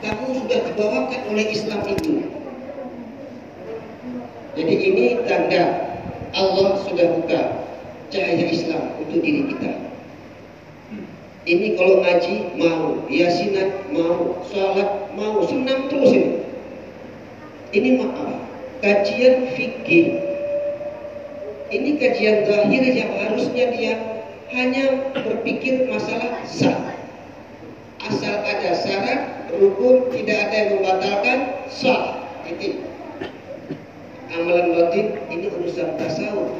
kamu sudah dibawakan oleh Islam itu. Jadi ini tanda Allah sudah buka cahaya Islam untuk diri kita. Ini kalau ngaji mau, yasinan mau, sholat mau, senang terus ini. Ini maaf, kajian fikih. Ini kajian terakhir yang harusnya dia hanya berpikir masalah sah. Asal ada syarat, rukun, tidak ada yang membatalkan, sah. Itu amalan batin ini urusan tasawuf.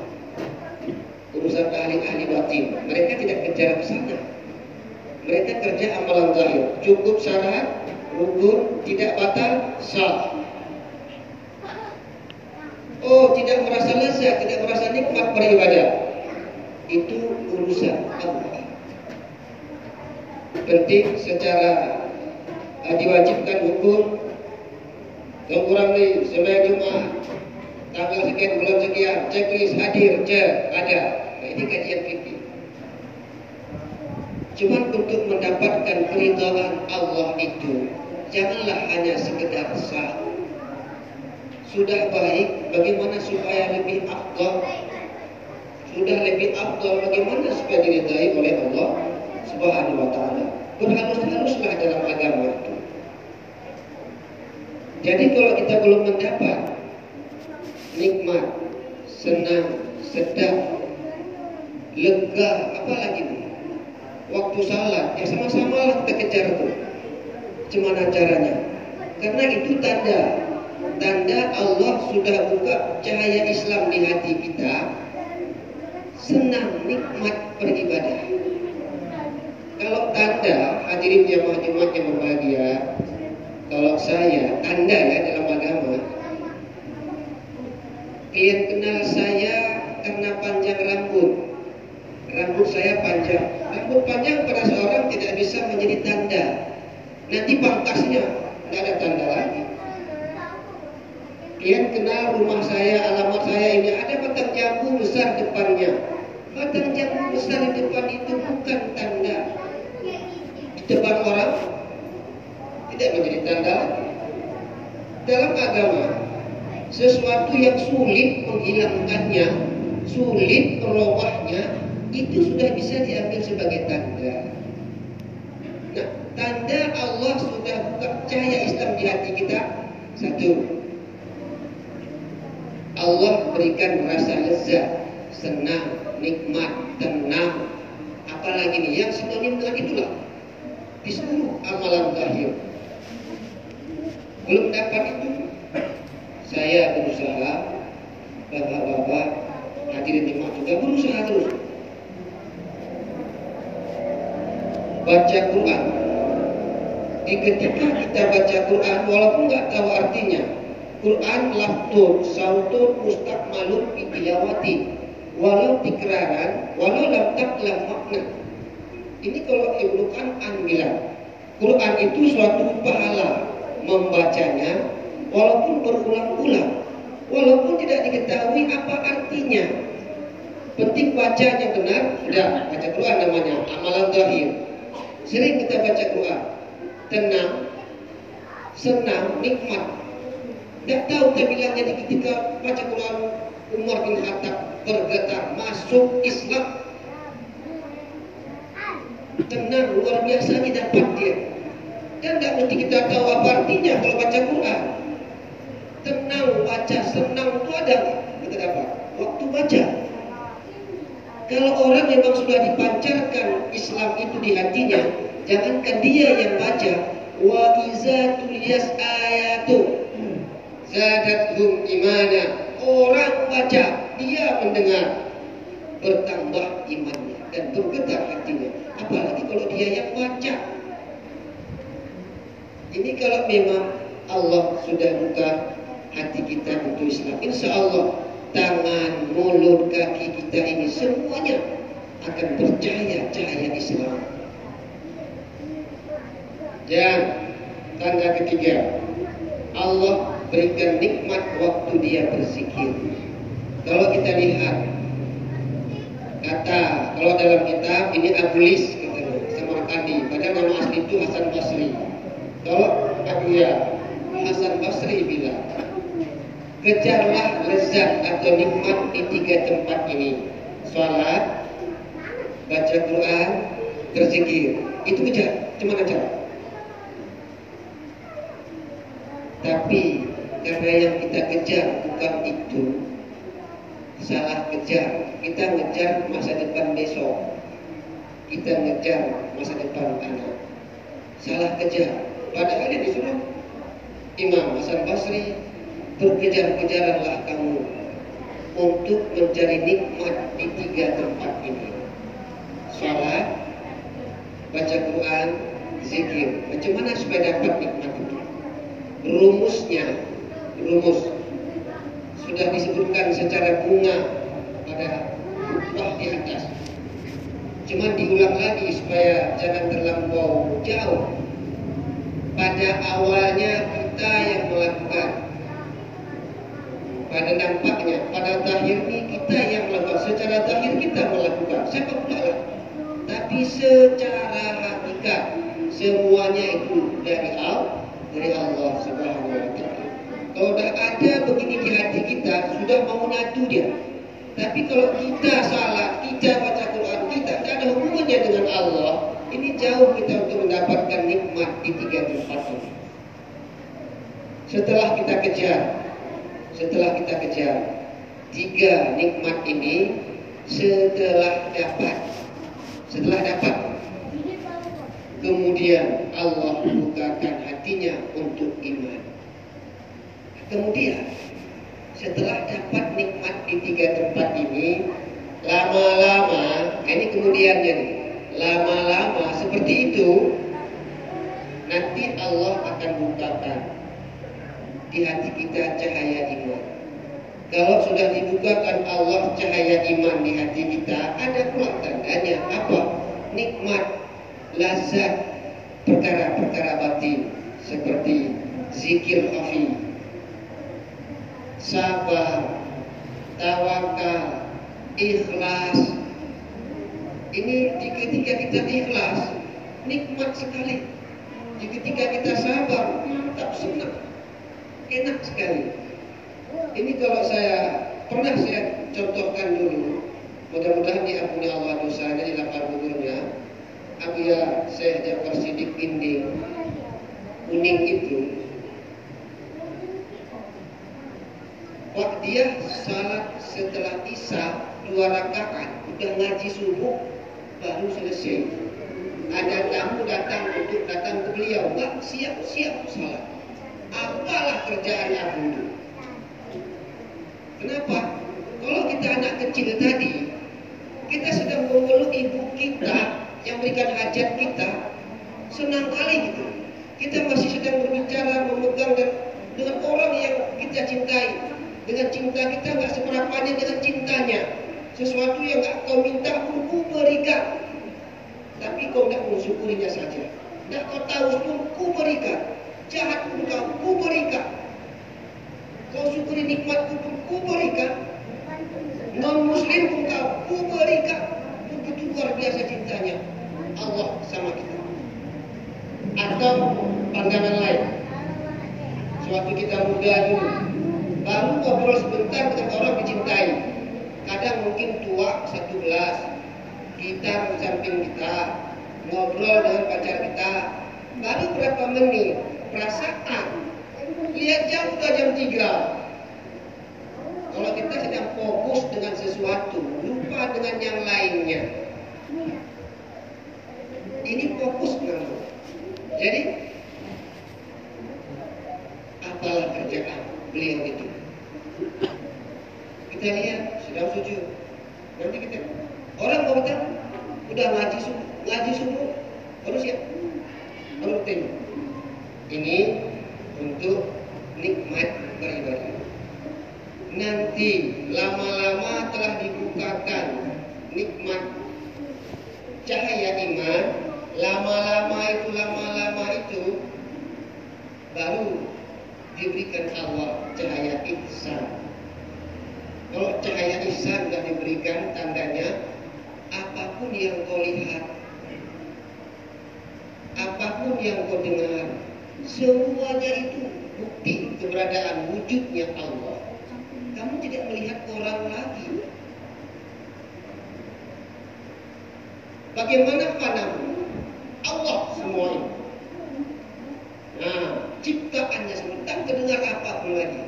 Urusan ahli-ahli batin. Mereka tidak kejar ke sana. Mereka kerja amalan zahir. Cukup syarat rukun tidak batal sah. Oh tidak merasa lezat tidak merasa nikmat beribadah. Itu urusan Allah. Penting secara uh, diwajibkan hukum yang kurang nih sembahyang Jumat. Tanggal sekian bulan sekian checklist hadir cek ada. Nah, ini kajian fikih. Cuma untuk mendapatkan keridhaan Allah itu janganlah hanya sekedar sah. Sudah baik bagaimana supaya lebih afdal? Sudah lebih afdal bagaimana supaya diridai oleh Allah Subhanahu wa taala? Berhalus-haluslah dalam agama itu jadi kalau kita belum mendapat nikmat, senang, sedap, lega, apa lagi nih? Waktu salat, ya sama-sama lah kita kejar tuh. Gimana caranya? Karena itu tanda, tanda Allah sudah buka cahaya Islam di hati kita, senang, nikmat beribadah. Kalau tanda hadirin jamaah jemaah yang berbahagia, kalau saya tanda ya dalam agama, Kalian kenal saya karena panjang rambut. Rambut saya panjang. Rambut panjang pada seorang tidak bisa menjadi tanda. Nanti pangkasnya tidak ada tanda lagi. Kalian kenal rumah saya, alamat saya ini ada batang jambu besar depannya. Batang jambu besar di depan itu bukan tanda. Ditebang orang tidak menjadi tanda. Dalam agama sesuatu yang sulit menghilangkannya, sulit merubahnya, itu sudah bisa diambil sebagai tanda. Nah, tanda Allah sudah buka cahaya Islam di hati kita. Satu, Allah berikan rasa lezat, senang, nikmat, tenang. Apalagi nih yang sinonim dengan itulah di seluruh amalan zahir. Belum dapat itu, saya berusaha bapak-bapak hadirin jemaah juga berusaha terus. Baca Quran. Di ketika kita baca Quran walaupun nggak tahu artinya Quran laftun sautun mustakmalun bitilawati walau tikraran walau lam makna. Ini kalau Ibnu bilang Quran itu suatu pahala membacanya walaupun berulang-ulang, walaupun tidak diketahui apa artinya. Penting bacanya benar, sudah baca Quran namanya amalan zahir. Sering kita baca Quran, tenang, senang, nikmat. Tidak tahu kita bilangnya di ketika baca Quran Umar bin Khattab bergetar masuk Islam tenang luar biasa didapat dia dan tidak mesti kita tahu apa artinya kalau baca Quran. Tenang baca senang itu ada. Kita dapat waktu baca. Kalau orang memang sudah dipancarkan Islam itu di hatinya jangankan dia yang baca. Wa iza tuliyas ayatu zadathum imana. Orang baca dia mendengar. Bertambah imannya dan bergetar hatinya. Apalagi kalau dia yang baca ini kalau memang Allah sudah buka hati kita untuk Islam. Insya Allah tangan, mulut, kaki kita ini semuanya akan percaya cahaya Islam. Dan tanda ketiga, Allah berikan nikmat waktu dia berzikir. Kalau kita lihat kata kalau dalam kitab ini Abulis katanya sama tadi, padahal nama asli itu Hasan Basri. Kalau Abuya Hasan Basri bilang, kejarlah lezat atau nikmat di tiga tempat ini. Sholat, baca Quran, terzikir. Itu kejar, cuma cara. Tapi karena yang kita kejar bukan itu, salah kejar. Kita ngejar masa depan besok. Kita ngejar masa depan anak. Salah kejar. Padahal yang disuruh Imam Hasan Basri berkejar-kejaranlah kamu untuk mencari nikmat di tiga tempat ini. Salat, baca Quran, zikir. Macam mana supaya dapat nikmat itu? Rumusnya, rumus sudah disebutkan secara bunga pada khutbah di atas. Cuma diulang lagi supaya jangan terlampau jauh. Pada awalnya kita yang melakukan. Pada nampaknya, pada tahir ini kita yang melakukan. Secara tahir kita melakukan siapa pula tapi secara hakikat semuanya itu dari Allah dari Allah Subhanahu wa kalau dah ada begini di hati kita sudah mau nyatu dia. Tapi kalau kita salah kita baca Quran kita tidak ada hubungannya dengan Allah ini jauh kita untuk mendapatkan nikmat di tiga tempat ini setelah kita kejar, setelah kita kejar tiga nikmat ini, setelah dapat, setelah dapat, kemudian Allah bukakan hatinya untuk iman. Kemudian setelah dapat nikmat di tiga tempat ini, lama-lama, ini kemudiannya nih, lama-lama seperti itu, nanti Allah akan bukakan di hati kita cahaya iman. Kalau sudah dibukakan Allah cahaya iman di hati kita, ada pula tandanya apa? Nikmat, lazat, perkara-perkara batin seperti zikir khafi, sabar, tawakal, ikhlas. Ini ketika kita ikhlas, nikmat sekali. Ketika kita sabar, mantap senang enak sekali. Ini kalau saya pernah saya contohkan dulu, mudah-mudahan diampuni Allah dosanya di lapar buburnya. Aku ya saya Jafar Sidik Inding kuning itu Pak dia salat setelah isya dua rakaat udah ngaji subuh baru selesai ada tamu datang untuk datang ke beliau Pak siap-siap salat apalah kerjaan Abu Kenapa? Kalau kita anak kecil tadi, kita sedang memeluk ibu kita yang berikan hajat kita, senang kali gitu. Kita masih sedang berbicara, memegang dan dengan orang yang kita cintai. Dengan cinta kita nggak seberapanya dengan cintanya. Sesuatu yang kau minta pun ku berikan. Tapi kau tidak mensyukurinya saja. Tidak kau tahu pun ku berikan jahat pun kau ku berikan. Kau syukuri nikmatku pun ku berikan. Non muslim pun kau ku berikan. Begitu luar biasa cintanya Allah sama kita. Atau pandangan lain. Suatu kita muda dulu. Baru ngobrol sebentar dengan orang dicintai. Kadang mungkin tua satu belas. Kita samping kita. Ngobrol dengan pacar kita. Baru berapa menit perasaan. Lihat jam udah jam 3. Kalau kita sedang fokus dengan sesuatu, lupa dengan yang lainnya. Ini fokus kamu. Jadi apalah kerjaan beliau itu. Kita lihat sudah sujud. Nanti kita orang mau udah ngaji subuh, ngaji subuh, baru siap, tengok ini untuk nikmat beribadah. Nanti lama-lama telah dibukakan nikmat cahaya iman, lama-lama itu lama-lama itu baru diberikan Allah cahaya ihsan. Kalau cahaya ihsan sudah diberikan tandanya apa pun yang kau lihat, apa pun yang kau dengar, Semuanya itu bukti keberadaan wujudnya Allah. Kamu tidak melihat orang lagi. Bagaimana padamu? Allah semua ini. Nah, ciptaannya sebentar terdengar apa pun lagi.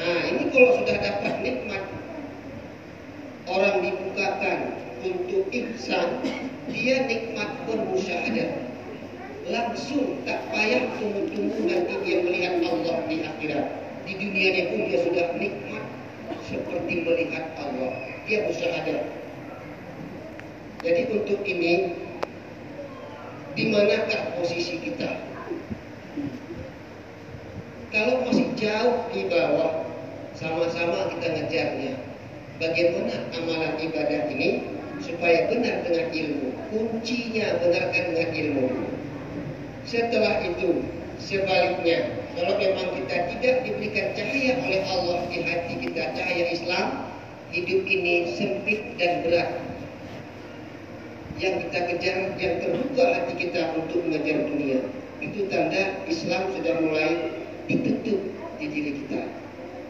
Nah, ini kalau sudah dapat nikmat orang dibukakan untuk ihsan, dia nikmat pun musyahadah langsung tak payah tunggu-tunggu nanti dia melihat Allah di akhirat. Di dunianya pun dia sudah nikmat seperti melihat Allah. Dia ada. Jadi untuk ini, di manakah posisi kita? Kalau masih jauh di bawah, sama-sama kita ngejarnya. Bagaimana amalan ibadah ini supaya benar dengan ilmu? Kuncinya benarkan dengan ilmu. Setelah itu, sebaliknya, kalau memang kita tidak diberikan cahaya oleh Allah di hati kita, cahaya Islam, hidup ini sempit dan berat. Yang kita kejar, yang terbuka hati kita untuk mengejar dunia. Itu tanda Islam sudah mulai ditutup di diri kita.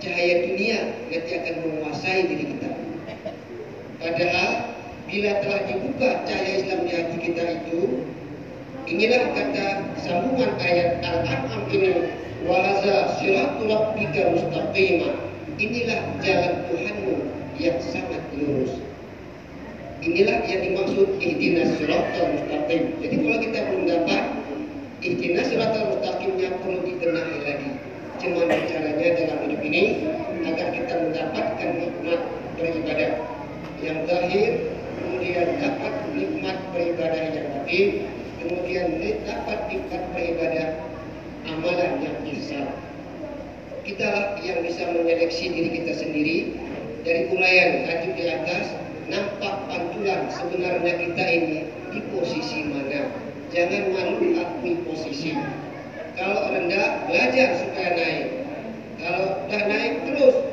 Cahaya dunia nanti akan menguasai diri kita. Padahal bila telah dibuka cahaya Islam di hati kita itu, Inilah kata sambungan ayat Al-An'am ini wa hadza siratul rabbika mustaqima. Inilah jalan Tuhanmu yang sangat lurus. Inilah yang dimaksud ihdinas siratal mustaqim. Jadi kalau kita belum dapat ihdinas siratal mustaqimnya perlu dikenahi lagi. Cuma caranya dalam hidup ini agar kita mendapatkan nikmat beribadah yang zahir, kemudian dapat nikmat beribadah yang batin, kemudian dapat nikmat beribadah amalan yang bisa. Kita yang bisa menyeleksi diri kita sendiri dari urayan lanjut di atas nampak pantulan sebenarnya kita ini di posisi mana. Jangan malu akui posisi. Kalau rendah belajar supaya naik. Kalau sudah naik terus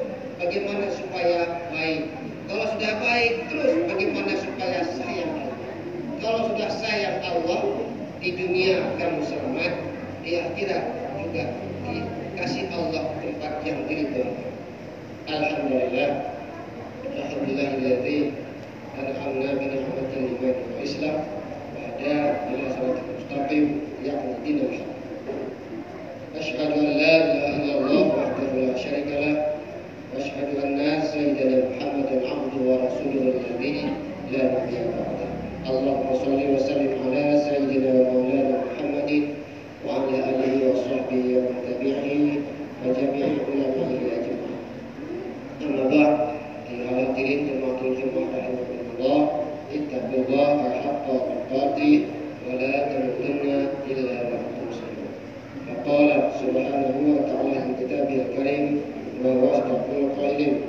القائلين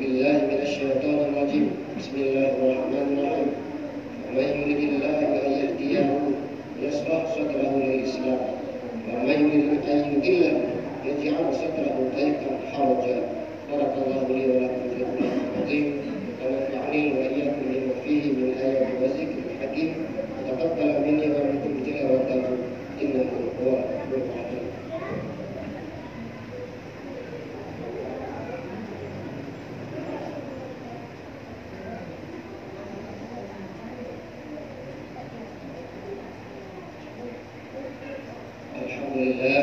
بالله من الشيطان الرجيم. بسم الله الرحمن الرحيم. من يريد الله أن يهديه يشرح صدره للإسلام. ومن يريد أن يضله يجعل صدره Amen.